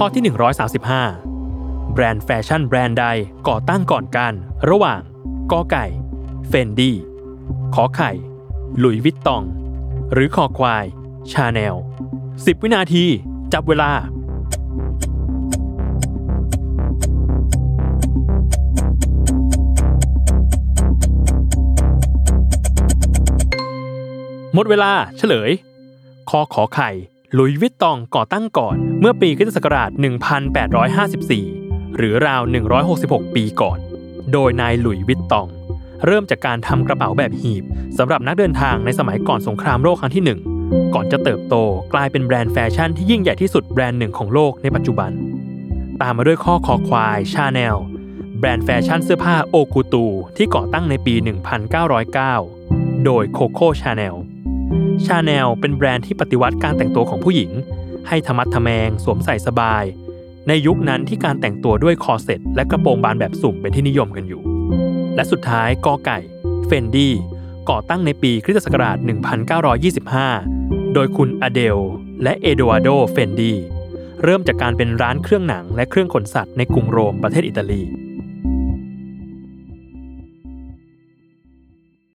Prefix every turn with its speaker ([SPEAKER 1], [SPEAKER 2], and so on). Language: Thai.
[SPEAKER 1] ข้อที่ 135 แบรนด์แฟชั่นแบรนด์ใดก่อตั้งก่อนกัน ระหว่างกอไก่ Fendi ขอไข่ Louis Vuitton หรือคอควายชาแนล10 วินาที จับเวลาหมดเวลาเฉลย ขอไข่ Louis Vuitton ก่อตั้งก่อนเมื่อปีคศักราช1854 หรือราว 166 ปีก่อน โดยนาย Louis Vuitton เริ่มจากการทำกระเป๋าแบบหีบสำหรับนักเดินทางในสมัยก่อนสงครามโลกครั้งที่ 1 ก่อนจะเติบโตกลายเป็นแบรนด์แฟชั่นที่ยิ่งใหญ่ที่สุดแบรนด์หนึ่งของโลกในปัจจุบัน ตามมาด้วยข้อคอควายชาแนลแบรนด์แฟชั่นเสื้อผ้าโอกูตูที่ก่อตั้งในปี 1909 โดย Coco Chanel Chanel เป็นแบรนด์ที่ปฏิวัติการแต่งตัวของผู้หญิง ให้ทะมัดทะแมงสวมใส่สบาย ในยุคนั้นที่การแต่งตัวด้วยคอเซ็ตและกระโปรงบานแบบสุ่มเป็นที่นิยมกันอยู่ และสุดท้ายกอไก่ Fendi ก่อตั้งในปีคริสต์ศักราช 1925 โดยคุณอเดล และ Edoardo Fendi เริ่มจากการเป็นร้านเครื่องหนังและเครื่องขนสัตว์ในกรุงโรมประเทศอิตาลี